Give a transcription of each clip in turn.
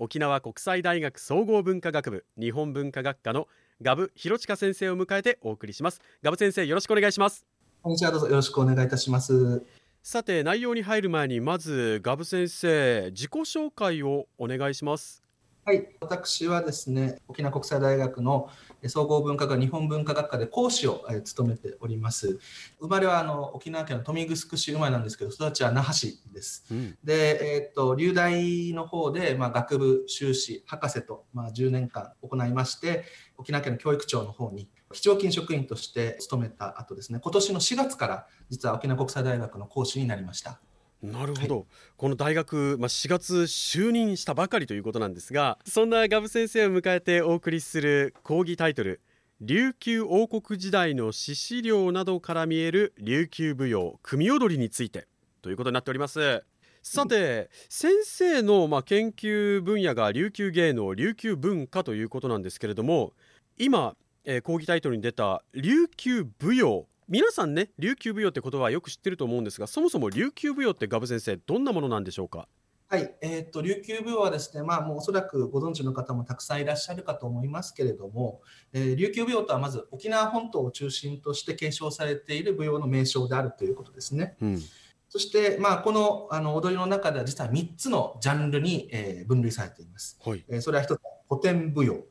沖縄国際大学総合文化学部日本文化学科のガブ広近先生を迎えてお送りします。ガブ先生よろしくお願いします。こんにちはどうぞ。よろしくお願いいたします。さて内容に入る前にまずガブ先生自己紹介をお願いしますはい、私はですね、沖縄国際大学の総合文化科日本文化学科で講師を務めております。生まれはあの沖縄県の豊見城市生まれなんですけど、育ちは那覇市です。うん、で、えっ、と留大の方でまあ学部修士博士とまあ10年間行いまして、沖縄県の教育庁の方に非常勤職員として勤めた後ですね、今年の4月から実は沖縄国際大学の講師になりました。なるほど、はい、この大学、まあ、4月就任したばかりということなんですがそんなガブ先生を迎えてお送りする講義タイトル琉球王国時代の史資料などから見える琉球舞踊組踊りについてということになっております。さて先生のまあ研究分野が琉球芸能琉球文化ということなんですけれども今、えー、講義タイトルに出た琉球舞踊皆さんね琉球舞踊ってことはよく知ってると思うんですがそもそも琉球舞踊ってガブ先生どんなものなんでしょうか？はい、えーと、琉球舞踊はですね、まあ、もうおそらくご存知の方もたくさんいらっしゃるかと思いますけれども、えー、琉球舞踊とはまず沖縄本島を中心として継承されている舞踊の名称であるということですね。うん、そして、まあ、このあの踊りの中では実は3つのジャンルに、えー、分類されています。はい、えー、それは1つ古典舞踊、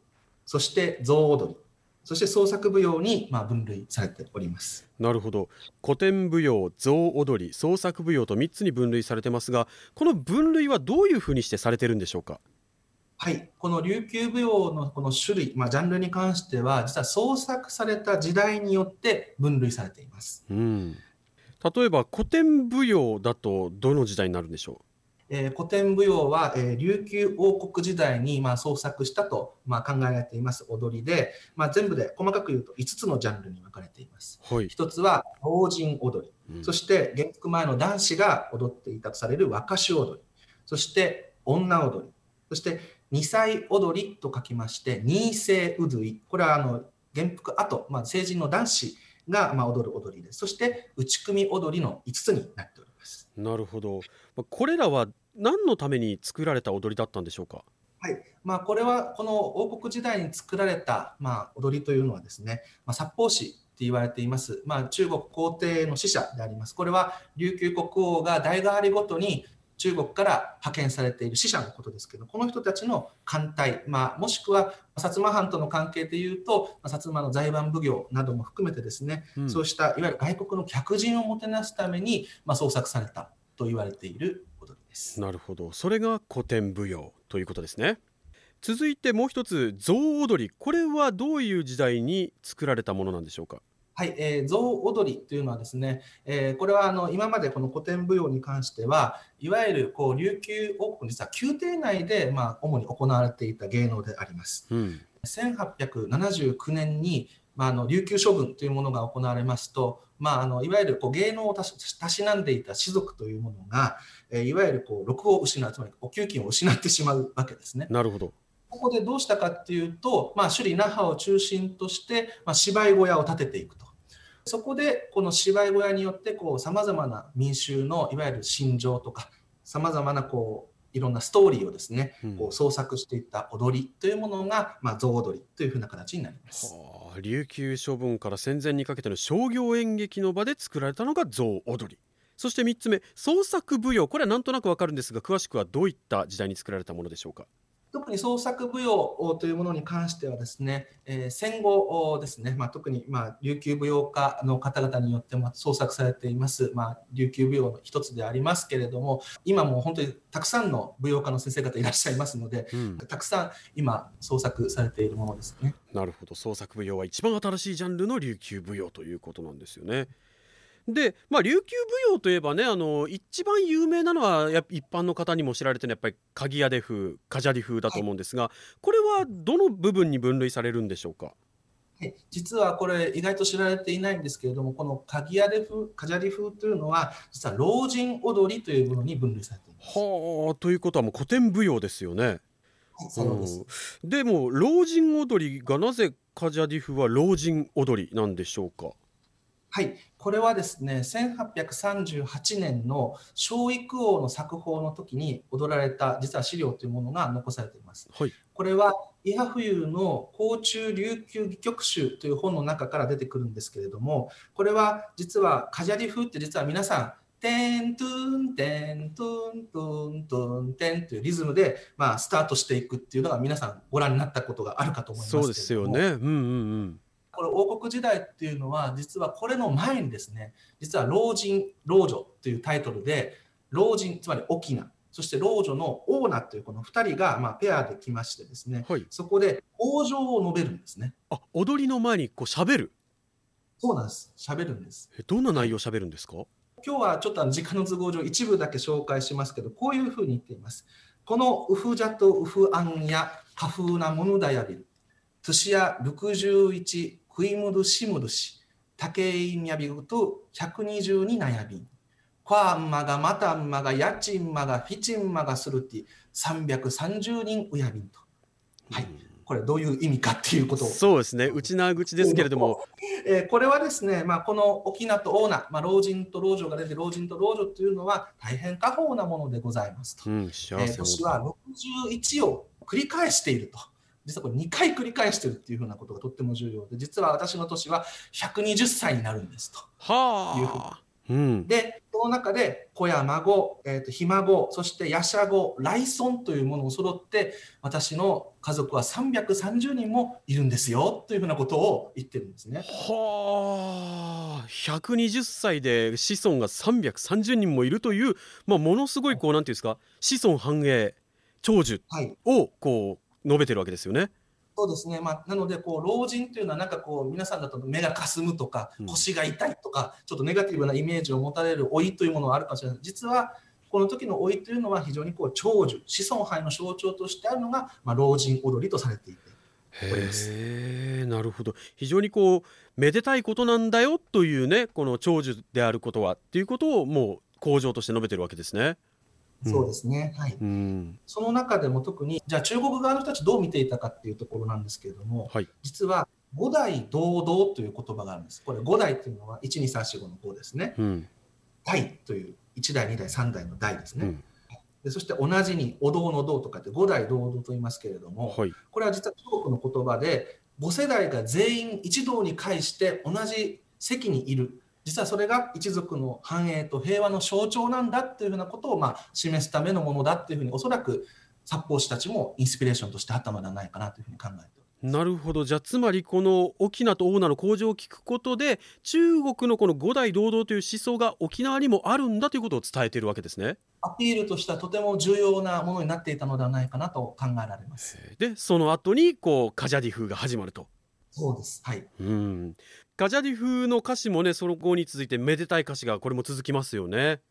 そして象踊り、そして創作舞踊にまあ分類されております。なるほど。古典舞踊象踊り創作舞踊と3つに分類されてますがこの分類はどういうふうにしてされてるんでしょうか？はい、この琉球舞踊のこの種類、まあ、ジャンルに関しては実は創作された時代によって分類されています、うん、例えば古典舞踊だとどの時代になるんでしょう？えー、古典舞踊は、えー、琉球王国時代に、まあ、創作したと、まあ、考えられています。踊りで、まあ、全部で細かく言うと5つのジャンルに分かれています。はい、1つは老人踊り、うん、そして元服前の男子が踊っていたとされる若衆踊り、そして女踊り、そして二歳踊りと書きまして、二世うどい、これはあの元服後、まあ、成人の男子がまあ踊る踊りです。そして内組踊りの5つになっております。なるほど。これらは何のために作られた踊りだったんでしょうか？はいまあ、これはこの王国時代に作られた、まあ、踊りというのはですね、まあ、殺法師って言われています、まあ、中国皇帝の使者であります。これは琉球国王が代替わりごとに中国から派遣されている使者のことですけど、この人たちの艦隊、まあ、もしくは薩摩藩との関係でいうと、薩摩の財閥奉行なども含めてですね、うん、そうしたいわゆる外国の客人をもてなすために、まあ、創作されたと言われているです。なるほど。それが古典舞踊ということですね。続いてもう一つ象踊り。これはどういう時代に作られたものなんでしょうか？はい、えー、象踊りというのはですね、えー、これはあの今までこの古典舞踊に関してはいわゆるこう琉球王国実は宮廷内でまあ主に行われていた芸能であります。うん、1879年にまあ、あの琉球処分というものが行われますと、まあ、あのいわゆるこう芸能をたしなんでいた士族というものが、えー、いわゆるこう禄を失うつまりお給金を失ってしまうわけですね。なるほどここでどうしたかっていうと、まあ、首里那覇を中心として、まあ、芝居小屋を建てていくと。そこでこの芝居小屋によってさまざまな民衆のいわゆる心情とかさまざまなこういろんなストーリーをですね、こう創作していった踊りというものが、まあ、象踊りというふうな形になります。はあ、琉球処分から戦前にかけての商業演劇の場で作られたのが象踊り。そして3つ目創作舞踊これはなんとなくわかるんですが詳しくはどういった時代に作られたものでしょうか？特に創作舞踊というものに関してはですね、えー、戦後ですね、まあ、特にまあ琉球舞踊家の方々によっても創作されています、まあ、琉球舞踊の一つでありますけれども今も本当にたくさんの舞踊家の先生方いらっしゃいますので、うん、たくさん今創作されているものですね。なるほど創作舞踊は一番新しいジャンルの琉球舞踊ということなんですよね。で、まあ、琉球舞踊といえばねあの一番有名なのはや一般の方にも知られてるやっぱり鍵屋出風カジャリ風だと思うんですが、はい、これはどの部分に分類されるんでしょうか？実はこれ意外と知られていないんですけれどもこの鍵屋出風カジャリ風というのは実は老人踊りというものに分類されています。はあということはもう古典舞踊ですよね。そうです、うん、でも老人踊りがなぜカジャリ風は老人踊りなんでしょうか？はい、これはですね、1838年の小育王の作法の時に踊られた実は資料というものが残されています。はい、これは伊波冬の甲虫琉球戯曲集という本の中から出てくるんですけれども、これは実はカジャリ風って実は皆さんテントゥンテントゥントゥントゥンテンというリズムで、まあ、スタートしていくっていうのが皆さんご覧になったことがあるかと思いますそうですよね。うんうんうんこれ王国時代っていうのは実はこれの前にですね実は老人老女というタイトルで老人つまり沖縄そして老女のオーナというこの2人がまあペアで来ましてですね、はい、そこで往生を述べるんですね。あ踊りの前にこう喋る？そうなんです。喋るんです。えどんな内容喋るんですか？今日はちょっと時間の都合上一部だけ紹介しますけどこういうふうに言っています。このウフジャとウフアンや花風なものだやびるトゥシア61クイムルシムルシ、タケイミャビグと120に悩み、クワンマがマタンマがヤチンマがフィチンマがスルティ、330人うやびんと。はい。これどういう意味かっていうことを。そうですね。内縄口ですけれども。えー、これはですね、まあ、この沖縄とオーナ、まあ、老人と老女が出て、老人と老女というのは大変過方なものでございますと。うん、えー、年は61を繰り返していると。実はこれ2回繰り返してるっていうふうなことがとっても重要で実は私の年は120歳になるんですと。いうふうに。うん、でその中で子や孫、えー、とひ孫そしてやしゃ子来孫というものを揃って私の家族は330人もいるんですよというふうなことを言ってるんですね。はあ。120歳で子孫が330人もいるという、まあ、ものすごいこうなんていうんですか子孫繁栄長寿をこう述べてるわけですよね。そうですね、まあ、なのでこう老人というのはなんかこう皆さんだと目がかすむとか腰が痛いとか、ちょっとネガティブなイメージを持たれる老いというものがあるかもしれない実はこの時の老いというのは非常にこう長寿子孫繁栄の象徴としてあるのが、まあ、老人踊りとされていて。へえなるほど非常にこうめでたいことなんだよというねこの長寿であることはっていうことをもう向上として述べてるわけですね。そうですね、はい、うん、その中でも特にじゃあ中国側の人たちどう見ていたかっていうところなんですけれども、はい、実は五代堂々という言葉があるんです。これ五代っていうのは1、2、3、4、5の5ですね。うん、代という1代、2代、3代の代ですね。うん、でそして同じにお堂の堂とかって五代堂々と言いますけれども、はい、これは実は中国の言葉で5世代が全員一堂に会して同じ席にいる実はそれが一族の繁栄と平和の象徴なんだというふうなことをまあ示すためのものだというふうにおそらく札幌市たちもインスピレーションとしてあったのではないかなというふうに考えてなるほどじゃあつまりこの沖縄と大名の工場を聞くことで中国のこの五代堂々という思想が沖縄にもあるんだということを伝えているわけですね。アピールとしてはとても重要なものになっていたのではないかなと考えられます。でその後にこうカジャディ風が始まると。そうです。はい。うん。ガジャディ風の歌詞もねその後に続いてめでたい歌詞がこれも続きますよね。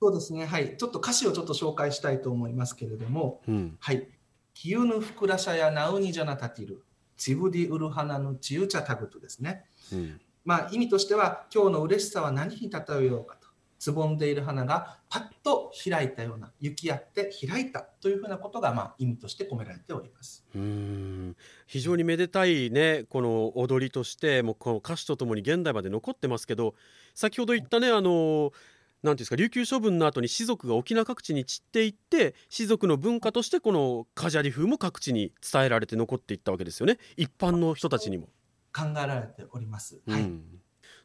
そうですねはいちょっと歌詞をちょっと紹介したいと思いますけれども、うん、はい「キユヌフクラシャやナウニジャナタティルチブディウルハナヌチユチャタグト」ですね。うん、まあ意味としては今日の嬉しさは何に例えようかと。つぼんでいる花がパッと開いたような雪あって開いたというふうなことがまあ意味として込められております。うん。非常にめでたいねこの踊りとしてもうこの歌詞とともに現代まで残ってますけど先ほど言ったねあのなんですか琉球処分の後に士族が沖縄各地に散っていって士族の文化としてこのカジャリ風も各地に伝えられて残っていったわけですよね。一般の人たちにも。考えられております。はい、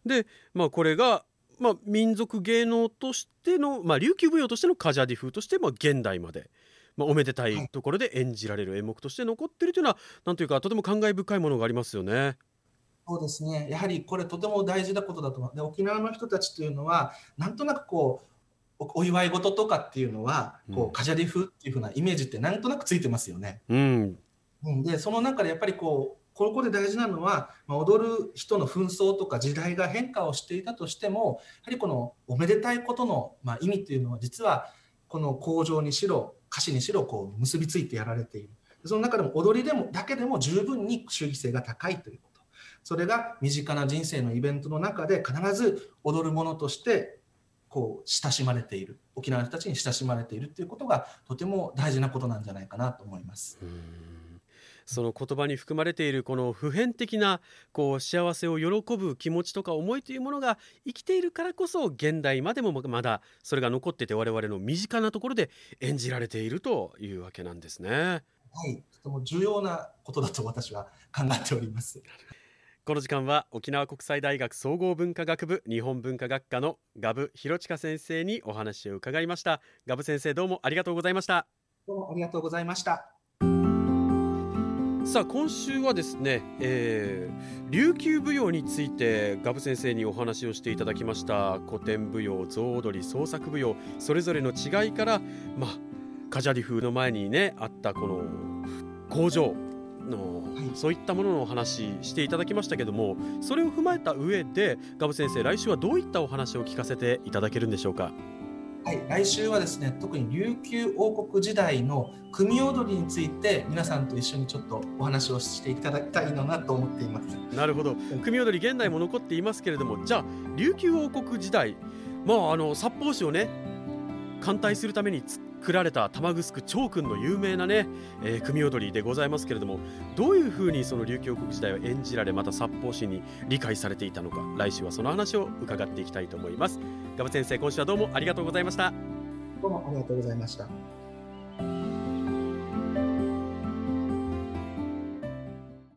で、まあ、これがまあ、民族芸能としての、まあ、琉球舞踊としてのカジャディ風として、まあ、現代までまあ、おめでたいところで演じられる演目として残っているというのは、はい、なんというかとても感慨深いものがありますよね。そうですね。やはりこれとても大事なことだと思う。で沖縄の人たちというのはなんとなくこうお祝い事とかっていうのはこう、カジャリ風っていうふうなイメージってなんとなくついてますよね。うん、でその中でやっぱりこうここで大事なのは、ま、踊る人の紛争とか時代が変化をしていたとしてもやはりこのおめでたいことの、ま、意味というのは実はこの工場にしろ歌詞にしろこう結びついてやられている。その中でも踊りでもだけでも十分に主義性が高いということ。それが身近な人生のイベントの中で必ず踊るものとしてこう親しまれている。沖縄の人たちに親しまれているということがとても大事なことなんじゃないかなと思います。その言葉に含まれているこの普遍的なこう幸せを喜ぶ気持ちとか思いというものが生きているからこそ現代までもまだそれが残ってて我々の身近なところで演じられているというわけなんですね。はい、とても重要なことだと私は考えております。この時間は沖縄国際大学総合文化学部日本文化学科のガブ弘親先生にお話を伺いましたガブ先生どうもありがとうございましたどうもありがとうございましたさあ今週はですね、えー、琉球舞踊についてガブ先生にお話をしていただきました古典舞踊象踊り創作舞踊それぞれの違いからまあカジャリ風の前にねあったこの工場の、そういったもののお話していただきましたけどもそれを踏まえた上でガブ先生来週はどういったお話を聞かせていただけるんでしょうか？はい、来週はですね特に琉球王国時代の組踊りについて皆さんと一緒にちょっとお話をしていただきたいのなと思っています。なるほど。組踊り現代も残っていますけれどもじゃあ琉球王国時代まああの札幌市をね艦隊するために作られた玉城長君の有名なね、えー、組踊りでございますけれどもどういうふうにその琉球王国時代を演じられまた札幌市に理解されていたのか来週はその話を伺っていきたいと思います。ガブ先生今週はどうもありがとうございました。どうもありがとうございました。